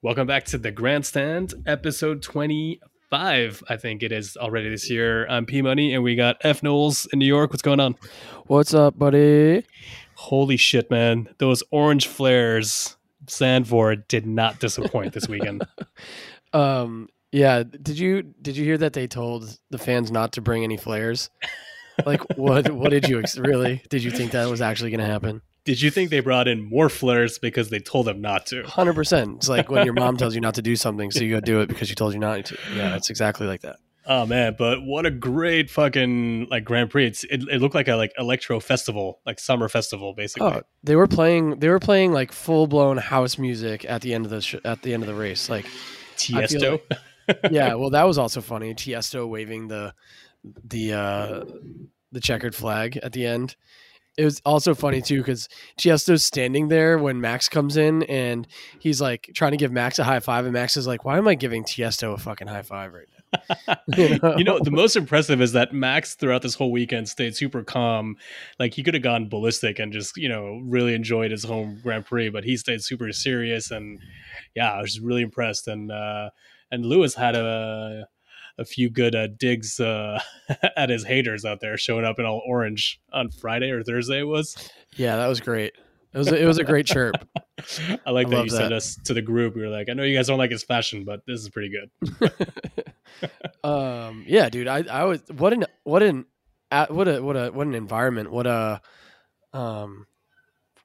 Welcome back to the Grandstand, episode 25. I think it is already this year. I'm P Money, and we got F Knowles in New York. What's going on? What's up, buddy? Holy shit, man. Those orange flares, Zandvoort did not disappoint this weekend. Um, yeah. Did you did you hear that they told the fans not to bring any flares? Like, what what did you ex- really? Did you think that was actually going to happen? Did you think they brought in more flares because they told them not to? Hundred percent. It's like when your mom tells you not to do something, so you go do it because she told you not to. Yeah, it's exactly like that. Oh man, but what a great fucking like Grand Prix! It's, it, it looked like a like electro festival, like summer festival, basically. Oh, they were playing. They were playing like full blown house music at the end of the sh- at the end of the race. Like, Tiesto. yeah. Well, that was also funny. Tiesto waving the the uh the checkered flag at the end. It was also funny too because Tiesto's standing there when Max comes in and he's like trying to give Max a high five, and Max is like, "Why am I giving Tiesto a fucking high five right now?" You know? you know, the most impressive is that Max throughout this whole weekend stayed super calm. Like he could have gone ballistic and just, you know, really enjoyed his home Grand Prix, but he stayed super serious and yeah, I was really impressed. And uh and Lewis had a a few good uh, digs uh, at his haters out there showing up in all orange on Friday or Thursday it was. yeah, that was great. It was it was a great chirp. I like I that you sent us to the group. We were like, I know you guys don't like his fashion, but this is pretty good. um, yeah, dude, I I was what an what an what a what a what an environment. What a um,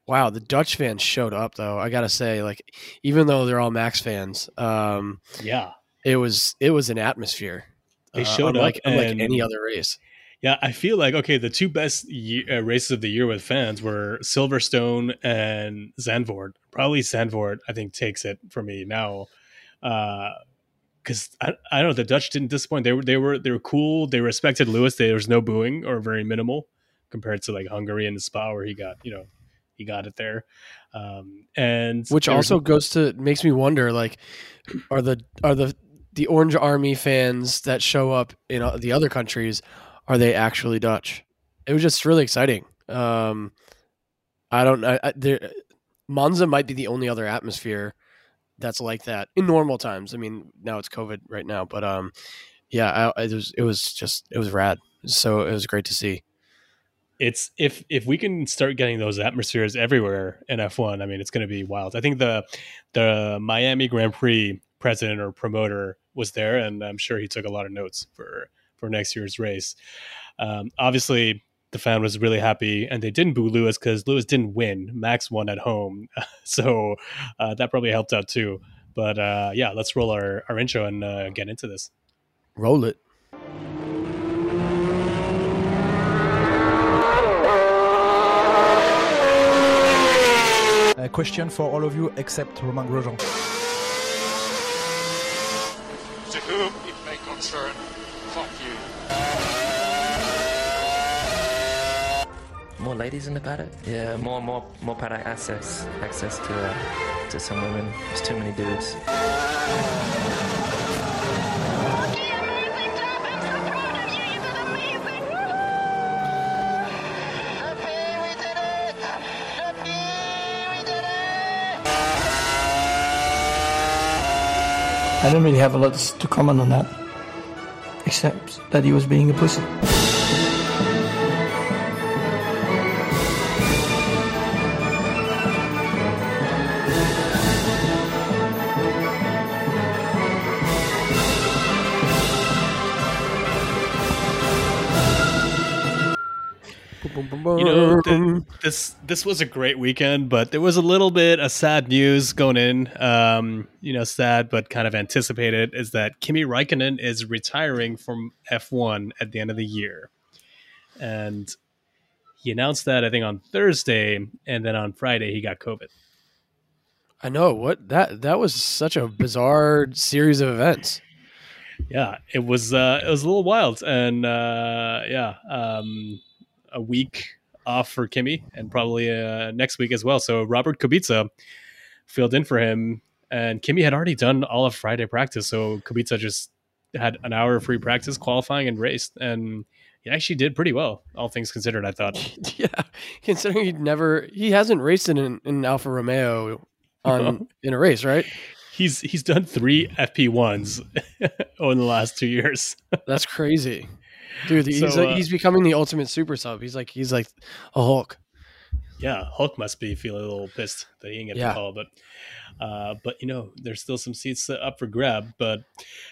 wow. The Dutch fans showed up though. I gotta say, like, even though they're all Max fans, um, Yeah. It was it was an atmosphere. They showed unlike, up unlike any other race. Yeah, I feel like okay, the two best ye- uh, races of the year with fans were Silverstone and Zandvoort. Probably Zandvoort, I think, takes it for me now, because I, I don't know the Dutch didn't disappoint. They were they were they were cool. They respected Lewis. There was no booing or very minimal compared to like Hungary and the Spa where he got you know he got it there, um, and Which also goes to makes me wonder, like, are the are the the Orange Army fans that show up in uh, the other countries are they actually Dutch? It was just really exciting. Um, I don't know. Monza might be the only other atmosphere that's like that in normal times. I mean, now it's COVID right now, but um, yeah, I, it was it was just it was rad. So it was great to see. it's if if we can start getting those atmospheres everywhere in F1, I mean, it's going to be wild. I think the the Miami Grand Prix president or promoter was there, and I'm sure he took a lot of notes for for next year's race. Um, obviously, the fan was really happy, and they didn't boo Lewis because Lewis didn't win. Max won at home, so uh, that probably helped out too. But uh, yeah, let's roll our, our intro and uh, get into this. Roll it. A question for all of you except Romain Grosjean. Whom it may concern, fuck you. More ladies in the paddock? Yeah, more more more paddock access access to uh, to some women. There's too many dudes. I don't really have a lot to comment on that, except that he was being a pussy. This this was a great weekend but there was a little bit of sad news going in um you know sad but kind of anticipated is that kimi Raikkonen is retiring from f1 at the end of the year and he announced that i think on thursday and then on friday he got covid I know what that that was such a bizarre series of events. yeah it was uh it was a little wild and uh yeah um a week off for Kimi and probably uh next week as well so Robert Kubica filled in for him and Kimi had already done all of Friday practice so Kubica just had an hour of free practice qualifying and raced and he actually did pretty well all things considered I thought yeah, considering he'd never he hasn't raced in an, in Alfa Romeo on No. in a race, right? he's he's done three FP ones in the last two years. That's crazy, dude. He's So, like, uh, he's becoming the ultimate super sub. He's like he's like a Hulk. Yeah, Hulk must be feeling a little pissed that he didn't get Yeah. the call, but uh, but you know, there's still some seats up for grab. But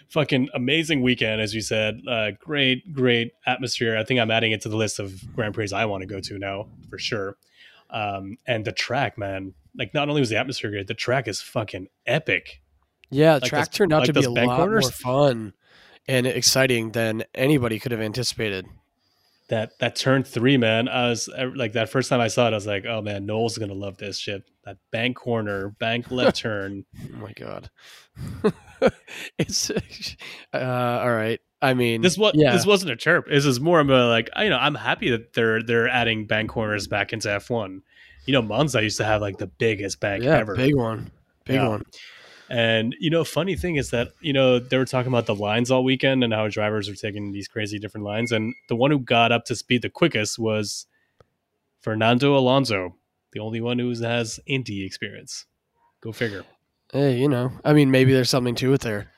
fucking amazing weekend, as you said. Uh, great, great atmosphere. I think I'm adding it to the list of Grand Prix I want to go to now for sure. Um, and the track, man, like not only was the atmosphere great, the track is fucking epic. Yeah, Like track those- turned out like to be a lot corners? more fun and exciting than anybody could have anticipated. That that turn three, man. I was like that first time I saw it, I was like, oh man, Noel's gonna love this shit. That bank corner, bank left turn. Oh my god, it's uh, all right. I mean, This what yeah, this wasn't a chirp. This is more of a like you know I'm happy that they're they're adding bank corners back into F1. You know Monza used to have like the biggest bank yeah, ever. big one, big Yeah. one. And you know, funny thing is that you know they were talking about the lines all weekend and how drivers are taking these crazy different lines. And the one who got up to speed the quickest was Fernando Alonso, the only one who has Indy experience. Go figure. Hey, you know, I mean, maybe there's something to it there.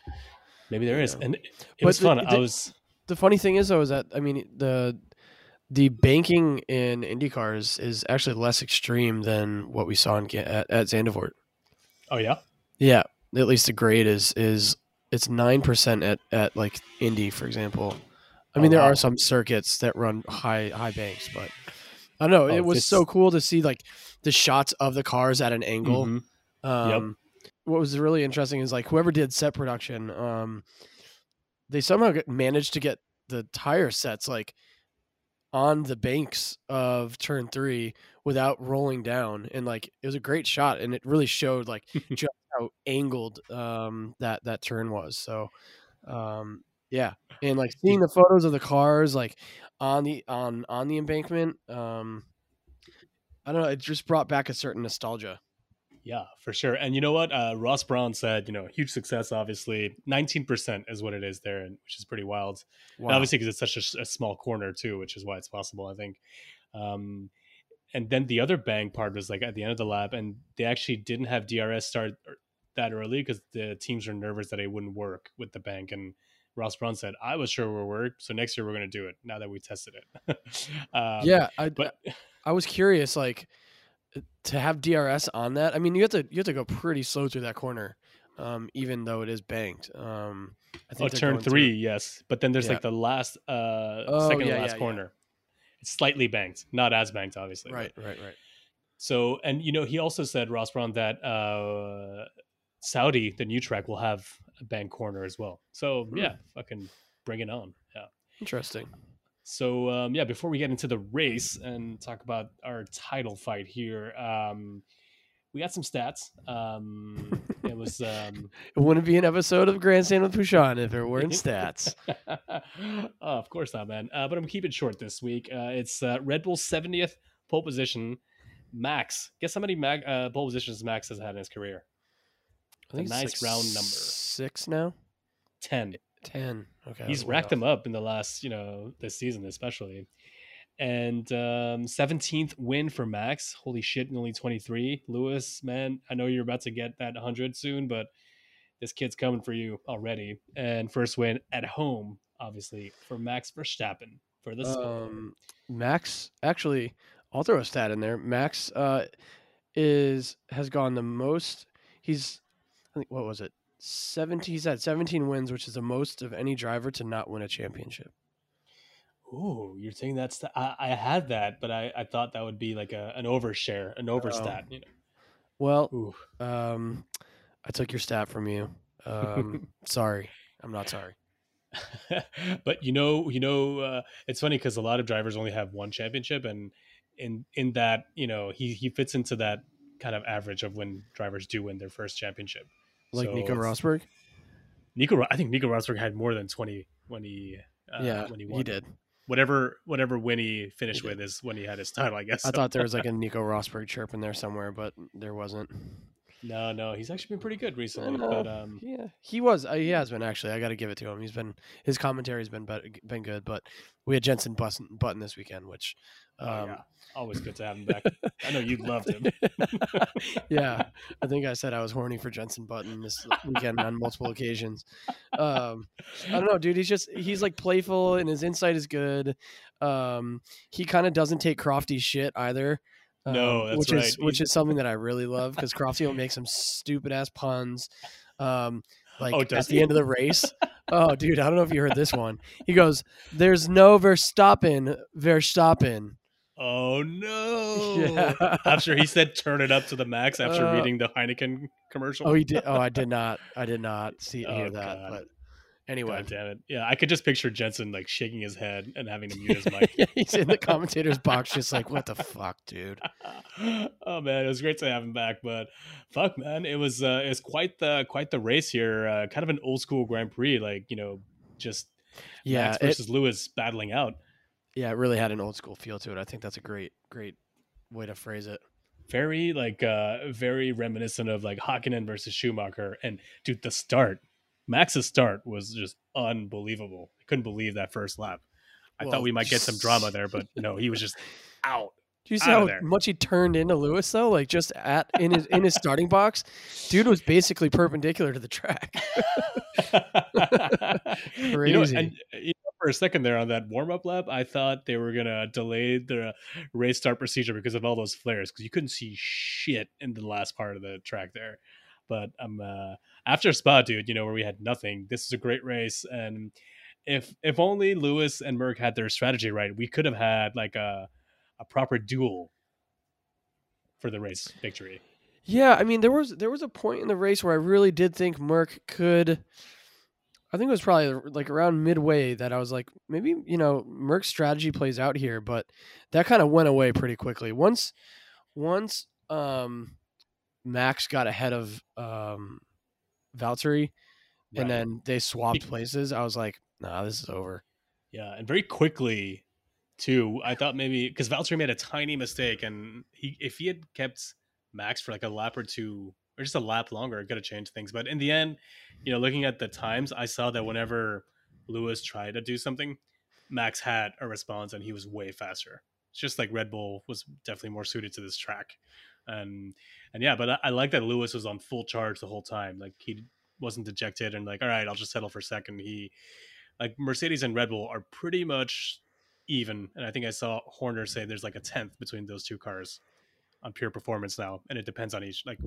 Maybe there is. And it, But was the- fun. I was The funny thing is, though, is that I mean the the banking in IndyCars is actually less extreme than what we saw in, at, at Zandvoort. oh yeah. Yeah, at least the grade is is it's nine percent at at like Indy, for example. I Oh, mean, there wow. are some circuits that run high high banks, but I don't know. Oh, it was this- so cool to see like the shots of the cars at an angle. Mhm. Um, What was really interesting is like whoever did set production, um, they somehow get, managed to get the tire sets like on the banks of turn three without rolling down, and like it was a great shot, and it really showed like just how angled um, that that turn was. So, um, yeah, and like seeing the photos of the cars like on the on on the embankment. Um, I don't know. It just brought back a certain nostalgia. Yeah, for sure. And you know what? Uh, Ross Brawn said, you know, huge success, obviously. 19% is what it is there, and which is pretty wild. And Wow. obviously, because it's such a small corner, too, which is why it's possible, I think. Um, and then the other bang part was like at the end of the lap, and they actually didn't have DRS start that early because the teams were nervous that it wouldn't work with the bank. And Ross Brawn said, I was sure it would work. So next year, we're going to do it now that we tested it. um, yeah, I, But I was curious, like to have DRS on that. I mean, you have to you have to go pretty slow through that corner, um, even though it is banked. Um, I Oh, turn going through- three, yes. But then there's Yeah. like the last, uh, Oh, second yeah, last yeah, corner. It's slightly banked, not as banked, obviously. but- Right, right, right. So, and you know, he also said Ross Brawn that uh, Saudi, the new track, will have a bank corner as well. So Hmm. yeah, fucking bring it on. Yeah. Interesting. So um, yeah, before we get into the race and talk about our title fight here, um, we got some stats. Um, it was. Um, It wouldn't be an episode of Grandstand with Pushan if there weren't stats. oh, of course not, man. Uh, but I'm keeping it short this week. Uh, it's uh, Red Bull's 70th pole position. Max, guess how many mag- uh, pole positions Max has had in his career? I think A nice like round number. Six now. Ten. Ten. Okay. He's racked them up in the last, you know, this season especially. And um, 17th win for Max. Holy shit, only 23. Lewis, man, I know you're about to get that 100 soon, but this kid's coming for you already. And first win at home, obviously, for Max Verstappen for spoiler. Um, Max actually, I'll throw a stat in there. Max uh, is has gone the most. He's I think what was it? Seventeen. He's had seventeen wins, which is the most of any driver to not win a championship. Ooh, you're saying that's the, I, I had that, but I, I thought that would be like a, an overshare, an overstat. You Well, know, Ooh. um, I took your stat from you. Um, sorry, I'm not sorry. but you know, you know, uh, it's funny because a lot of drivers only have one championship, and in in that, you know, he he fits into that kind of average of when drivers do win their first championship. Like So Nico Rosberg. Nico, I think Nico Rosberg had more than twenty when he uh, yeah, when he won. he, did. Whatever whatever win he finished He with is when he had his title, I guess. I So- thought there was like a Nico Rosberg chirp in there somewhere, but there wasn't. No, no, he's actually been pretty good recently. But um, yeah, he was. Uh, he has been actually. I got to give it to him. He's been his commentary's been been good. But we had Jenson Button, Button this weekend, which um, oh, yeah, always good to have him back. I know you loved him. yeah, I think I said I was horny for Jenson Button this weekend on multiple occasions. Um, I don't know, dude. He's just he's like playful and his insight is good. Um, he kind of doesn't take Crofty shit either. Um, No, that's which right. is which is something that I really love because Crofty will make some stupid ass puns. Um, like Oh, at the he? end of the race. oh, dude, I don't know if you heard this one. He goes, "There's no Verstappen, Verstappen." Oh no! Yeah. After he said "turn it up to the max" after Uh, reading the Heineken commercial. Oh, he did. Oh, I did not. I did not see Oh, hear that. God. But anyway, God damn it! Yeah, I could just picture Jensen like shaking his head and having to mute his mic. he's in the commentator's box, just like, "What the fuck, dude?" oh man, it was great to have him back, but fuck, man, it was uh, it was quite the quite the race here. Uh, kind of an old school Grand Prix, like you know, just Yeah, Max it, versus Lewis battling out. yeah, it really had an old school feel to it. I think that's a great, great way to phrase it. Very like uh, very reminiscent of like Hakkinen versus Schumacher. And dude, the start, Max's start was just unbelievable. I couldn't believe that first lap. I Well, thought we might get some drama there, but no, he was just out. Do you see how there. much he turned into Lewis though? Like just at in his in his starting box, dude was basically perpendicular to the track. You know, Crazy. and you know, for a second there on that warm up lap, I thought they were gonna delay the race start procedure because of all those flares because you couldn't see shit in the last part of the track there. But um, uh, after Spa, dude, you know where we had nothing. This is a great race, and if if only Lewis and Merc had their strategy right, we could have had like a a proper duel for the race victory. Yeah, I mean there was there was a point in the race where I really did think Merc could. I think it was probably like around midway that I was like, maybe you know Merc's strategy plays out here, but that kind of went away pretty quickly. Once, once um, Max got ahead of um, Valtteri, Right. and then they swapped places. I was like, nah, this is over. Yeah, and very quickly too. I thought maybe because Valtteri made a tiny mistake, and he if he had kept Max for like a lap or two, or just a lap longer, it could have changed things. But in the end, you know, looking at the times, I saw that whenever Lewis tried to do something, Max had a response, and he was way faster. It's just like Red Bull was definitely more suited to this track, and and yeah, but I, I like that Lewis was on full charge the whole time. Like he wasn't dejected and like, all right, I'll just settle for second. He like Mercedes and Red Bull are pretty much even. And I think I saw Horner say there's like a tenth between those two cars on pure performance now, and it depends on each like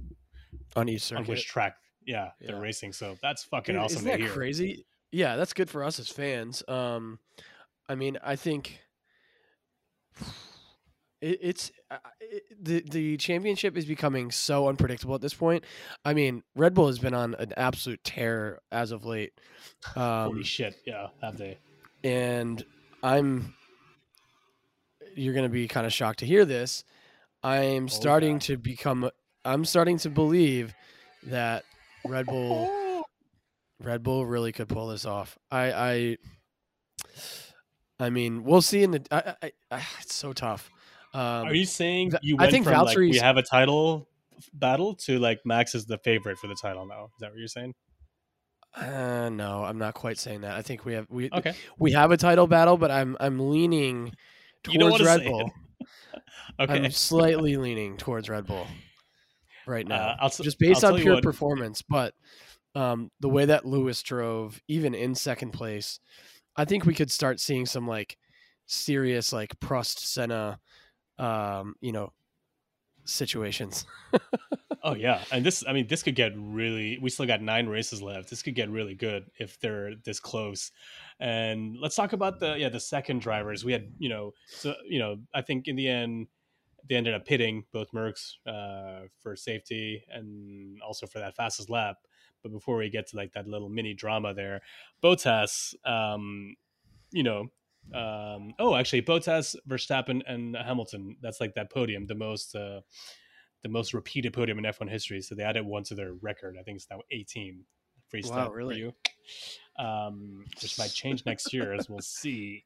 on each circuit. on which track. Yeah, they're racing. So that's fucking Dude, awesome Isn't to that hear. crazy? Yeah, that's good for us as fans. Um, I mean, I think it, it's uh, it, the the championship is becoming so unpredictable at this point. I mean, Red Bull has been on an absolute tear as of late, um, Holy shit! Yeah, have they? and I'm. You're going to be kind of shocked to hear this. I'm starting God. to become. I'm starting to believe that Red Bull. Red Bull really could pull this off. I, I, I mean, we'll see. In the, I, I, I, it's so tough. Um, Are you saying you I think from like we have a title battle to like Max is the favorite for the title now? Is that what you're saying? uh, no, I'm not quite saying that. I think we have we Okay, we have a title battle, but I'm I'm leaning towards Red. Bull. okay. I'm slightly leaning towards Red Bull right now, Uh, just based I'll on pure performance. But um, the way that Lewis drove, even in second place, I think we could start seeing some like serious like Prost Senna, um, you know, situations. Oh yeah, and this I mean this could get really. We still got nine races left. This could get really good if they're this close. And let's talk about the yeah the second drivers. We had you know so you know I think in the end they ended up pitting both Mercs uh, for safety and also for that fastest lap. But before we get to like that little mini drama there, Bottas, um, you know, um, oh actually Bottas, Verstappen, and Hamilton. That's like that podium, the most. Uh, the most repeated podium in F1 history. So they added one to their record. I think it's now 18 freestyle Wow, for really? you, um, which might change next year as we'll see.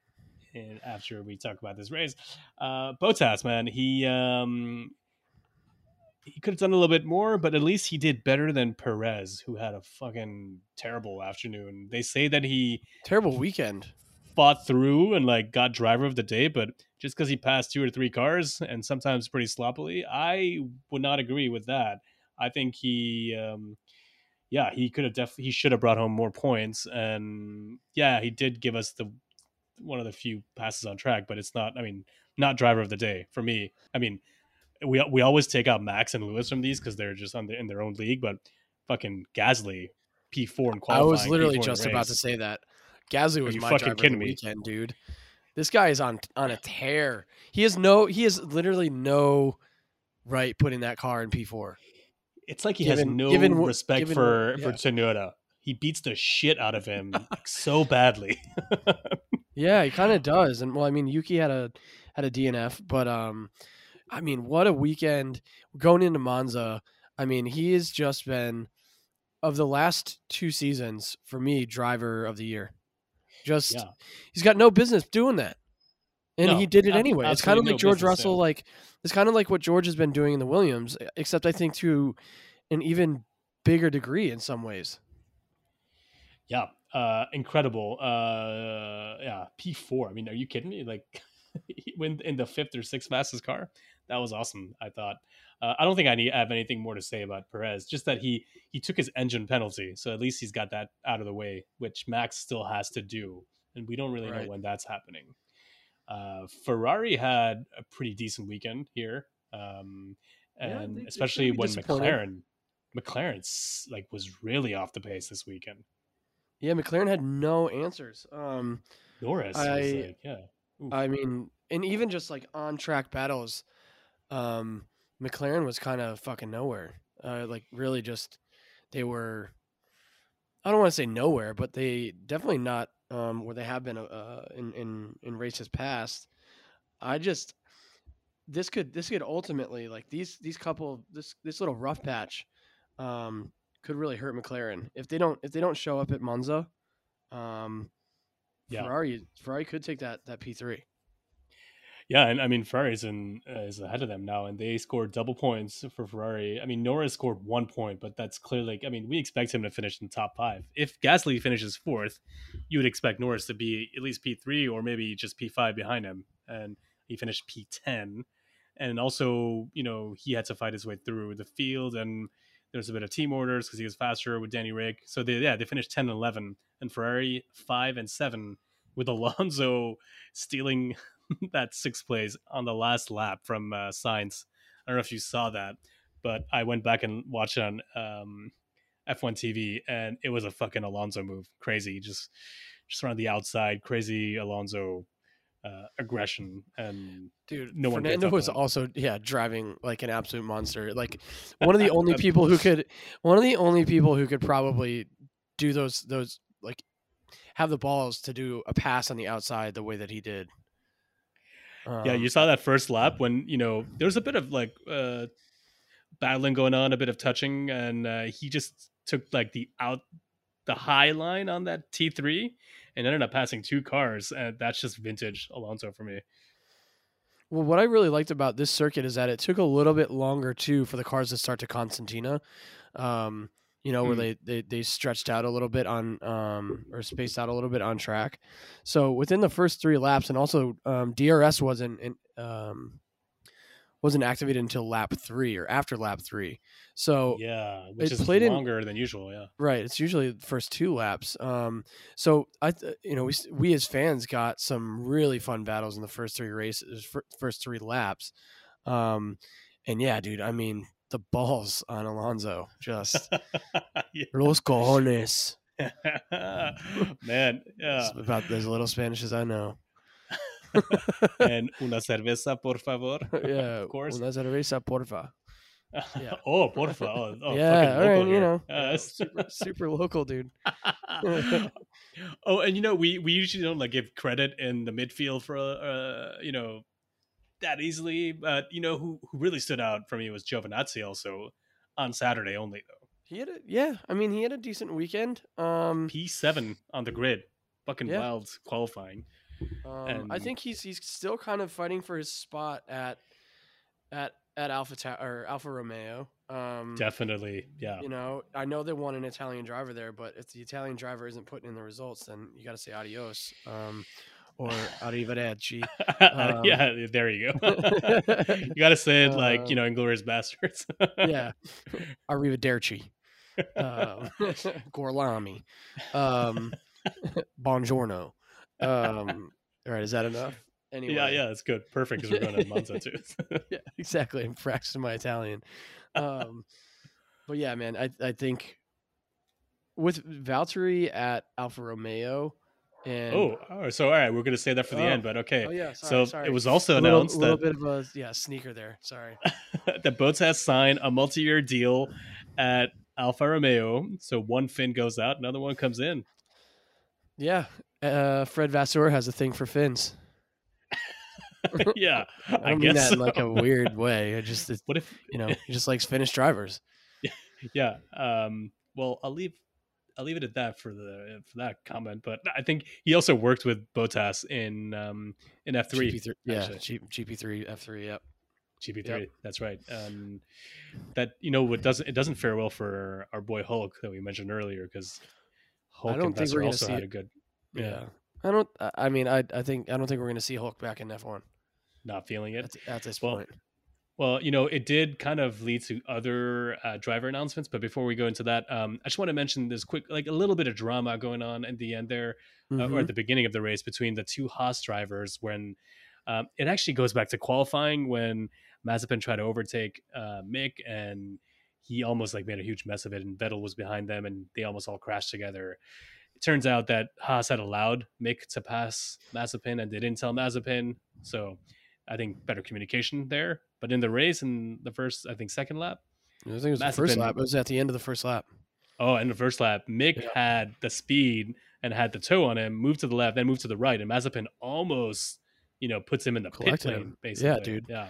And after we talk about this race, uh, Bottas, man, he um, he could have done a little bit more, but at least he did better than Perez, who had a fucking terrible afternoon. They say that he Terrible weekend. Fought through and like got driver of the day, but just because he passed two or three cars and sometimes pretty sloppily, I would not agree with that. I think he, um, yeah, he could have definitely he should have brought home more points, and yeah, he did give us the one of the few passes on track, but it's not. I mean, not driver of the day for me. I mean, we we always take out Max and Lewis from these because they're just on the, in their own league, but fucking Gasly P four in I was literally just about to say that. Gasly was my fucking driver of the kidding me? weekend, dude. This guy is on on a tear. He has no. He has literally no right putting that car in P four. It's like he has no given respect given for wh- for yeah. Tsunoda. He beats the shit out of him so badly. Yeah, he kind of does. And well, I mean, Yuki had a had a DNF, but um, I mean, what a weekend going into Monza. I mean, he has just been of the last two seasons for me, driver of the year. Just yeah, he's got no business doing that, and No, he did it anyway. It's kind of like no George Russell. Like it's kind of like what George has been doing in the Williams, except I think to an even bigger degree in some ways. yeah, uh, incredible. Uh, yeah, P four. I mean, are you kidding me? Like, he went in the fifth or sixth fastest car. That was awesome. I thought. Uh, I don't think I need I have anything more to say about Perez. Just that he he took his engine penalty, so at least he's got that out of the way, which Max still has to do, and we don't really Right. know when that's happening. Uh, Ferrari had a pretty decent weekend here, um, and they especially when. McLaren McLaren's like was really off the pace this weekend. Yeah, McLaren had no answers. Um, Norris was I- like, yeah, I mean, and even just like on track battles, um, McLaren was kind of fucking nowhere. Uh, like really just they were. I don't want to say nowhere, but they definitely not um, where they have been uh, in in in races past. I just this could this could ultimately like these these couple this this little rough patch um, could really hurt McLaren if they don't if they don't show up at Monza. Um, Yeah. Ferrari Ferrari could take that that P three. Yeah, and I mean Ferrari's in uh, is ahead of them now, and they scored double points for Ferrari. I mean Norris scored one point, but that's clearly. I mean, we expect him to finish in top five. If Gasly finishes fourth, you would expect Norris to be at least P three or maybe just P five behind him, and he finished P ten. And also, you know, he had to fight his way through the field, and there's a bit of team orders because he was faster with Danny Ric. So they, yeah, they finished ten and eleven, and Ferrari five and seven with Alonso stealing that six plays on the last lap from uh, Sainz. I don't know if you saw that, but I went back and watched it on um, F1 TV, and it was a fucking Alonso move. Crazy, just just around the outside, crazy Alonso uh, aggression, and Dude, No one Fernando was on also yeah driving like an absolute monster. Like one of the only people who could one of the only people who could probably do those those like have the balls to do a pass on the outside the way that he did. Yeah, Um, you saw that first lap when you know there was a bit of like uh, battling going on, a bit of touching, and uh, he just took like the out the high line on that T three and ended up passing two cars, and that's just vintage Alonso for me. Well, what I really liked about this circuit is that it took a little bit longer too for the cars to start to Constantina. Um, you know, where Mm. they, they they stretched out a little bit on um or spaced out a little bit on track. So within the first three laps, and also um, DRS wasn't in, um wasn't activated until lap three or after lap three. So Yeah, which is played in- longer than usual. Yeah, Right. It's usually the first two laps. Um, so I, you know, we we as fans got some really fun battles in the first three races, first three laps. Um, and yeah, dude, I mean, the balls on Alonso, just Yeah. los cojones. man. Yeah, It's about as little Spanish as I know. and una cerveza, por favor. yeah, of course. Una cerveza, porfa. yeah. oh, porfa. Oh, oh yeah, fucking all right, you know, Uh, super, super local, dude. oh, and you know, we we usually don't like give credit in the midfield for uh, you know that easily, but you know who who really stood out for me was Giovinazzi also on Saturday only though. He had a, yeah, I mean, he had a decent weekend. Um, P seven on the grid, fucking Yeah. wild qualifying. Um, I think he's he's still kind of fighting for his spot at at at Alpha Ta- or Alfa Romeo. Um, Definitely, yeah. You know, I know they want an Italian driver there, but if the Italian driver isn't putting in the results, then you got to say adios um, or arrivederci. Um, yeah, there you go. you got to say it like you Uh, know, Inglourious Basterds. yeah, arrivederci. Um, Gorlami. Um, buongiorno. Um, all right, is that enough? Anyway, yeah, yeah, that's good. Perfect because we're going to Monza too. yeah, exactly. I'm practicing my Italian. Um, but yeah, man, I I think with Valtteri at Alfa Romeo and oh, oh, so all right, we're going to say that for the Oh. end, but okay. oh yeah, so sorry, sorry. it was also announced a little, announced little bit of a yeah sneaker there. Sorry. that Bottas has signed a multi-year deal at Alfa Romeo. So one fin goes out, another one comes in. Yeah, uh, Fred Vasseur has a thing for fins. yeah, I I, don't mean guess that in like a weird way. I just What if you know he just likes Finnish drivers. yeah um well i'll leave i'll leave it at that for the for that comment but i think he also worked with Bottas in um in f3 GP3, yeah, GP3 F3. Yep. gp3 Yep. that's right um that you know what doesn't it doesn't fare well for our boy hulk that we mentioned earlier because hulk I don't think we're also see had it. a good Yeah. I don't. I- mean, I I think I don't think we're going to see Hulk back in F1 not feeling it at, at this Well, point. Well, you know, it did kind of lead to other uh, driver announcements, but before we go into that, um, I just want to mention this quick, like a little bit of drama going on at the end there, uh, or at the beginning of the race between the two Haas drivers. When um, it actually goes back to qualifying when Mazepin tried to overtake uh, Mick, and he almost like made a huge mess of it, and Vettel was behind them, and they almost all crashed together. It turns out that Haas had allowed Mick to pass Mazepin, and they didn't tell Mazepin, so. I think better communication there. But in the race, in the first, I think second lap, I think it was the first Mazepin- lap. It was at the end of the first lap. oh, in the first lap, Mick Yeah. had the speed and had the toe on him, moved to the left, then moved to the right, and Mazepin almost, you know, puts him in the pit lane, him. basically. Yeah, dude. Yeah,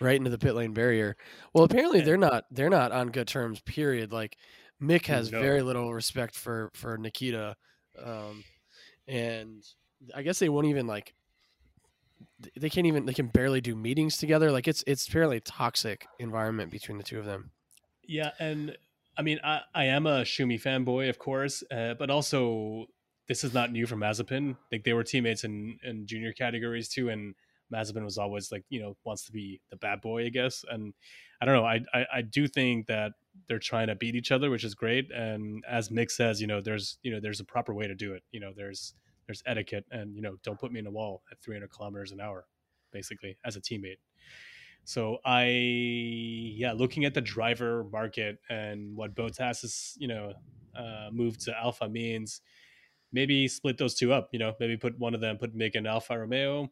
right into the pit lane barrier. Well, apparently Yeah. they're not they're not on good terms. Period. Like Mick has No. very little respect for for Nikita, um, and I guess they won't even like they can't even they can barely do meetings together. Like it's it's fairly toxic environment between the two of them. yeah, and I mean, I, I am a Schumi fanboy, of course, uh, but also this is not new for Mazepin. Like they were teammates in in junior categories too, and Mazepin was always like you know wants to be the bad boy, I guess. And I don't know, I, I I do think that they're trying to beat each other, which is great. And as Mick says, you know, there's you know there's a proper way to do it. You know, there's there's etiquette, and you know, don't put me in a wall at 300 kilometers an hour, basically as a teammate. So I, yeah, looking at the driver market and what Bottas is, you know, uh, move to Alfa means, maybe split those two up. You know, maybe put one of them, put Mick in Alfa Romeo,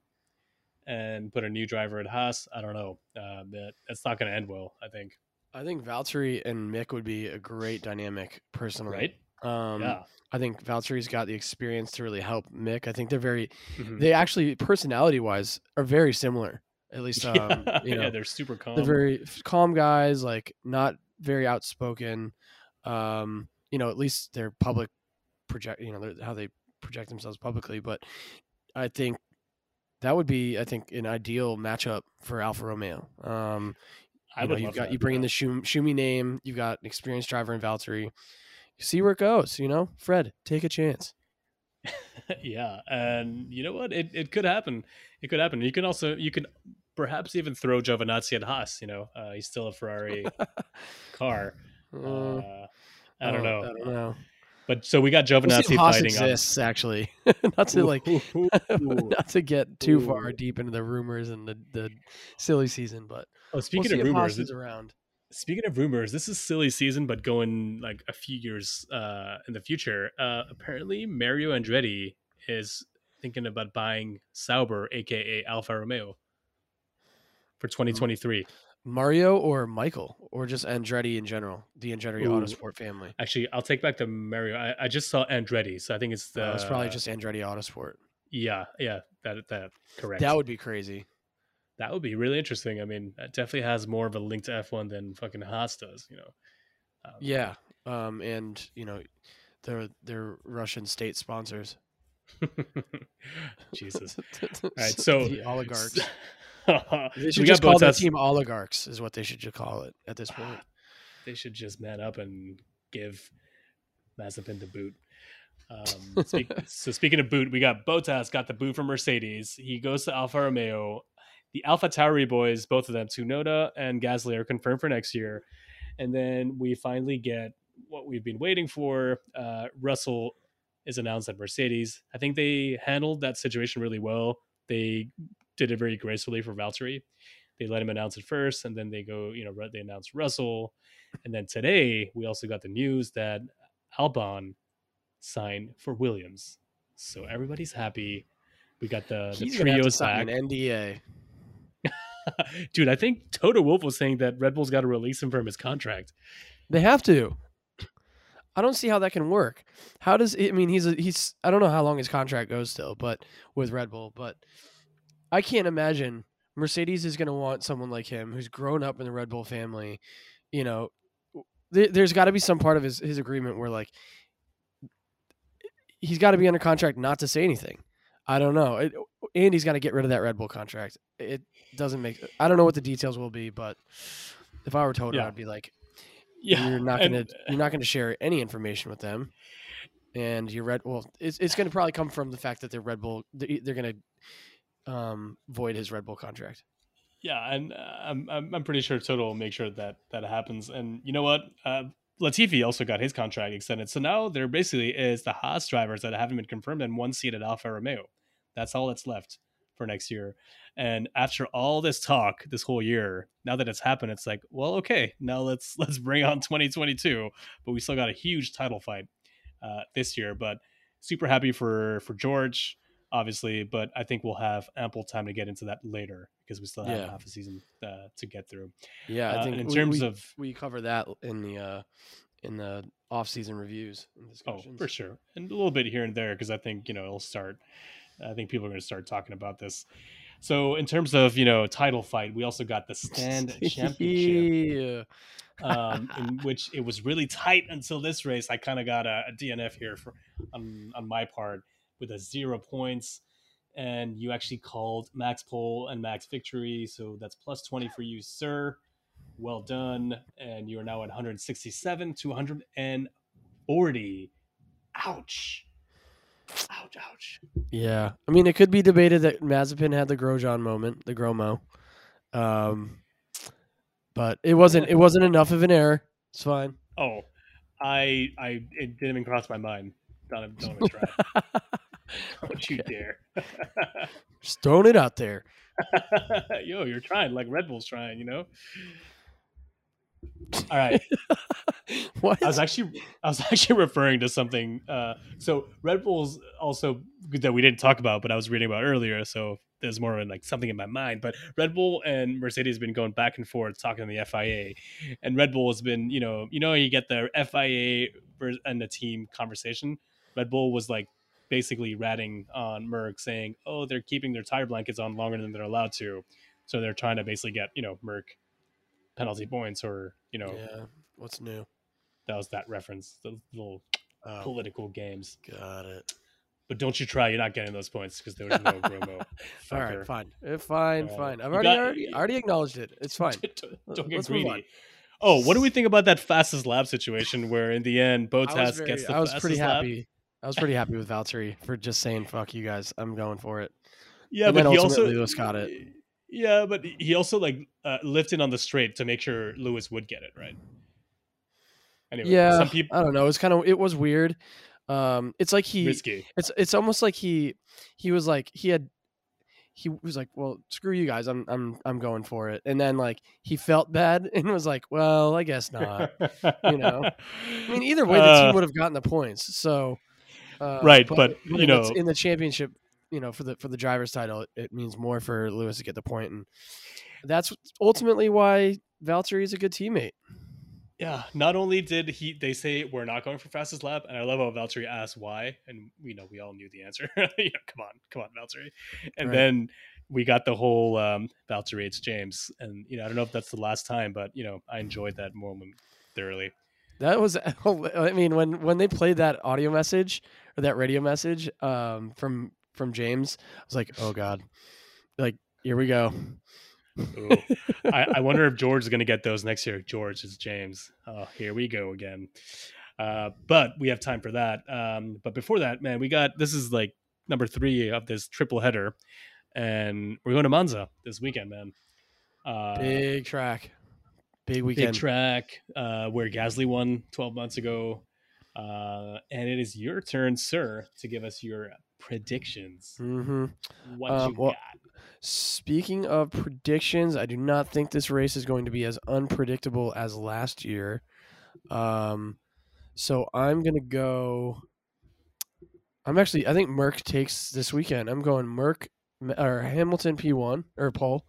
and put a new driver at Haas. I don't know, uh, but that's not going to end well. I think, I think Valtteri and Mick would be a great dynamic personally. right? Um, yeah, I think Valtteri's got the experience to really help Mick. I think they're very Mhm. they actually personality wise are very similar. At least um, yeah, you know yeah, they're super calm. they're very calm guys, like not very outspoken. Um, you know, at least they're public project. You know, they're- how they project themselves publicly. But I think that would be, I think, an ideal matchup for Alfa Romeo. Um, I you know, would you've got you bring in the Schumi name. You've got an experienced driver in Valtteri. See where it goes. You know, Fred, take a chance. yeah, and you know what? It it could happen. It could happen. You can also you can perhaps even throw Giovinazzi at Haas. You know, uh, he's still a Ferrari car. Uh, Uh, I don't know. I don't know. But so we got We'll Giovinazzi Haas fighting exists, actually. not to like, not to get too far deep into the rumors and the, the silly season, but Oh, we'll speaking see of if Haas rumors, is around. Speaking of rumors, this is silly season, but going like a few years uh, in the future. Uh, apparently, Mario Andretti is thinking about buying Sauber, aka Alfa Romeo, for 2023. Mario or Michael or just Andretti in general, the Andretti Ooh. Autosport family. Actually, I'll take back the Mario. I, I just saw Andretti, so I think it's the. Uh, it's probably just Andretti Autosport. Yeah, yeah, that that correct. That would be crazy. That would be really interesting. I mean, it definitely has more of a link to F1 than fucking Haas does. You know. Um, Yeah. Um, and you know, they're they're Russian state sponsors. Jesus. All right, so the oligarchs. They should we just got call Bottas. team oligarchs, is what they should just call it at this point. They should just man up and give Mazepin the boot. Um, speak, so speaking of boot, we got Bottas got the boot from Mercedes. He goes to Alfa Romeo. The Alpha Tauri boys, both of them, Tsunoda and Gasly, are confirmed for next year. And then we finally get what we've been waiting for. Uh, Russell is announced at Mercedes. I think they handled that situation really well. They did it very gracefully for Valtteri. They let him announce it first, and then they go, you know, they announced Russell. And then today, we also got the news that Albon signed for Williams. So everybody's happy. We got the, the He's to sign an NDA. Dude, I think Toto Wolff was saying that Red Bull's got to release him from his contract. They have to. I don't see how that can work. How does I mean he's a, he's I don't know how long his contract goes still, but with Red Bull, but I can't imagine Mercedes is going to want someone like him who's grown up in the Red Bull family. You know, th- there's got to be some part of his his agreement where like he's got to be under contract not to say anything. I don't know. It, Andy's got to get rid of that Red Bull contract. It doesn't make. I don't know what the details will be, but if I were Toto, Yeah. I'd be like, Yeah, you're not gonna you're not gonna share any information with them, and your Red well, it's it's gonna probably come from the fact that they're Red Bull. They're, they're gonna um, void his Red Bull contract. Yeah, and uh, I'm, I'm I'm pretty sure Toto will make sure that that happens. And you know what? Uh, Latifi also got his contract extended, so now there basically is the Haas drivers that haven't been confirmed and one seat at Alfa Romeo. That's all that's left for next year. And after all this talk this whole year, now that it's happened, it's like, well, okay, now let's let's bring on 2022. But we still got a huge title fight uh, this year. But super happy for for George, obviously. But I think we'll have ample time to get into that later because we still have Yeah. half a season uh, to get through. Yeah, I Uh, think in we- terms we, of we cover that in the uh, in the off season reviews and oh, for sure, and a little bit here and there because I think you know it'll start. I think people are going to start talking about this. So in terms of you know title fight, we also got the stand championship. um, in which it was really tight until this race. I kind of got a, a DNF here for on on my part with a zero points, and you actually called Max pole and Max victory, so that's plus twenty for you, sir. Well done, and you are now at 167 to 140. Ouch! Ouch! Ouch! Yeah, I mean, it could be debated that Mazepin had the Grosjean moment, the Gromo, um, but it wasn't. It wasn't enough of an error. It's fine. Oh, I I it didn't even cross my mind. Don't don't even try. Don't you dare. Just throwing it out there. Yo, you're trying like Red Bull's trying, you know. All right, what? I was actually I was actually referring to something. Uh, so Red Bull's also that we didn't talk about, but I was reading about earlier. So there's more of like something in my mind. But Red Bull and Mercedes have been going back and forth talking to the FIA, and Red Bull has been, you know, you know, you get the FIA and the team conversation. Red Bull was like basically ratting on Merc, saying, "Oh, they're keeping their tire blankets on longer than they're allowed to." So they're trying to basically get you know Merc penalty points, or you know yeah. What's new? that was that reference, the little Oh, political games. got it. But don't you try, you're not getting those points because there was no Gromo. All fucker. right, fine, Eh, fine, Uh, fine. I've already, got- already, already acknowledged it. It's fine. don't, don't get Let's greedy. Oh, what do we think about that fastest lap situation where in the end I was, Bottas very- gets the I was pretty happy. I was pretty happy with Valtteri for just saying "fuck you guys." I'm going for it. Yeah, And but he also ultimately Lewis got it. Yeah, but he also like uh, lifted on the straight to make sure Lewis would get it right. Anyway, yeah, some people I don't know. It's kind of it was weird. Um, it's like he risky. it's it's almost like he he was like he had he was like well screw you guys i'm i'm i'm going for it and then like he felt bad and was like well i guess not you know. i mean either way the Uh, team would have gotten the points so uh, Right, but, you know- in the championship you know for the for the driver's title it, it means more for lewis to get the point and that's ultimately why valtteri is a good teammate Yeah, not only did he they say we're not going for fastest lap, and I love how Valtteri asked why, and we know we all knew the answer. you know, come on, come on, Valtteri. And Right. then we got the whole um, Valtteri it's James, and you know I don't know if that's the last time, but you know I enjoyed that moment thoroughly. That was, I mean, when when they played that audio message or that radio message um, from from James, I was like, oh god, like Here we go. I, I wonder if George is going to get those next year. George is James. Oh, here we go again. Uh, but we have time for that. Um, but before that, man, we got this is like number three of this triple header, and we're going to Monza this weekend, man. Uh, Big track. Big weekend, big track uh, where Gasly won 12 months ago. Uh, and it is your turn, sir, to give us your predictions. hmm What Um, you well- got? Speaking of predictions, I do not think this race is going to be as unpredictable as last year. Um, so I'm gonna go. I'm actually. I think Merc takes this weekend. I'm going Merc or Hamilton P1 or Paul.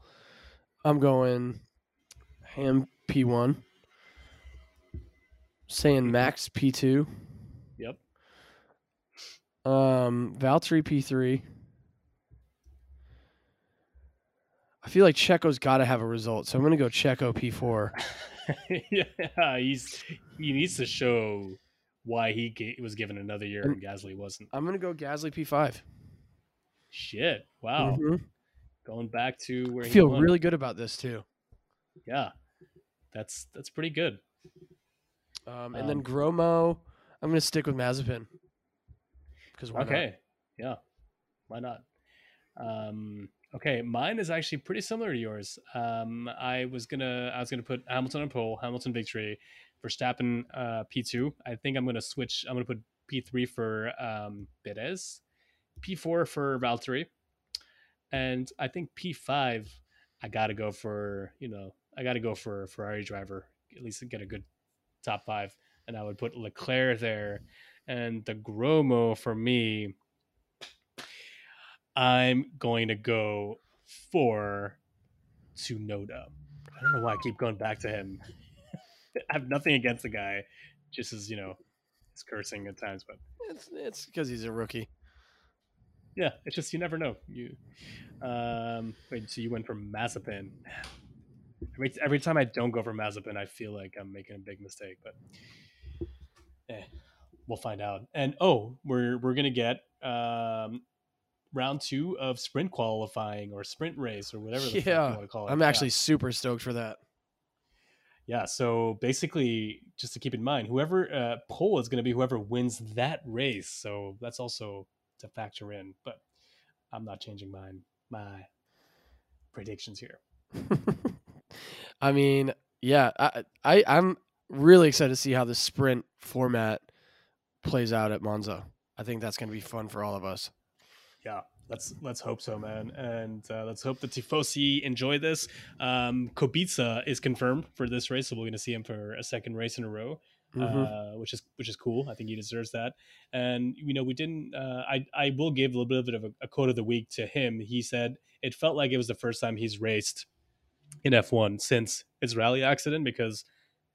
I'm going Ham P1. Saying Max P2. Yep. Um, Valtteri P3. I feel like Checo's got to have a result, so I'm going to go Checo P4. yeah, he's he needs to show why he ga- was given another year and Gasly wasn't. I'm going to go Gasly P5. Shit! Wow, Mhm. going back to where I he feel won. really good about this too. yeah. That's that's pretty good. Um, and then Um, Gromo, I'm going to stick with Mazepin. Because why not? okay, yeah, why not? Um, okay, mine is actually pretty similar to yours. Um, I was gonna I was gonna put Hamilton on pole, Hamilton victory, Verstappen uh, P two. I think I'm gonna switch. I'm gonna put P three for um, Perez, P four for Valtteri, and I think P five. I gotta go for you know I gotta go for Ferrari driver at least get a good top five, and I would put Leclerc there, and the Gromo for me. I'm going to go for Tsunoda. I don't know why I keep going back to him. I have nothing against the guy, just as you know, he's cursing at times, but It's it's because he's a rookie. yeah, it's just you never know. You, um, wait, so you went for Mazepin. Every, every time I don't go for Mazepin, I feel like I'm making a big mistake, but eh, we'll find out. And oh, we're we're gonna get um, round two of sprint qualifying or sprint race or whatever the fuck you Yeah, want to call it. I'm Yeah. actually super stoked for that. Yeah, so basically, just to keep in mind, whoever uh, pole is going to be whoever wins that race. So that's also to factor in. But I'm not changing mine my predictions here. I mean, yeah, I, I I'm really excited to see how the sprint format plays out at Monza. I think that's going to be fun for all of us. Yeah, let's let's hope so, man, and uh, let's hope the Tifosi enjoy this. Um, Kubica is confirmed for this race, so we're going to see him for a second race in a row. Mhm. uh, which is which is cool. I think he deserves that. And you know, we didn't. Uh, I I will give a little bit of a, a quote of the week to him. He said it felt like it was the first time he's raced in F1 since his rally accident because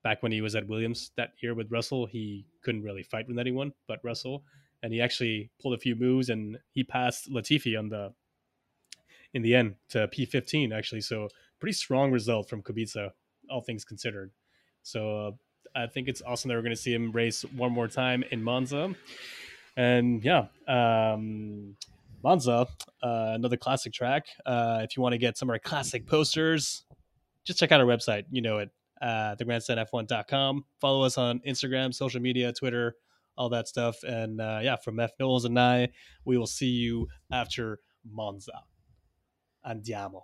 back when he was at Williams that year with Russell, he couldn't really fight with anyone but Russell, and he actually pulled a few moves and he passed Latifi on the in the end to P15 actually. So pretty strong result from Kubica, all things considered. So uh, I think it's awesome that we're going to see him race one more time in Monza. And yeah, um, Monza, uh, another classic track. Uh, if you want to get some of our classic posters, just check out our website. You know it, uh, thegrandstandf1.com. Follow us on Instagram, social media, Twitter, all that stuff. And uh, yeah, from F. Knowles and I, we will see you after Monza. Andiamo.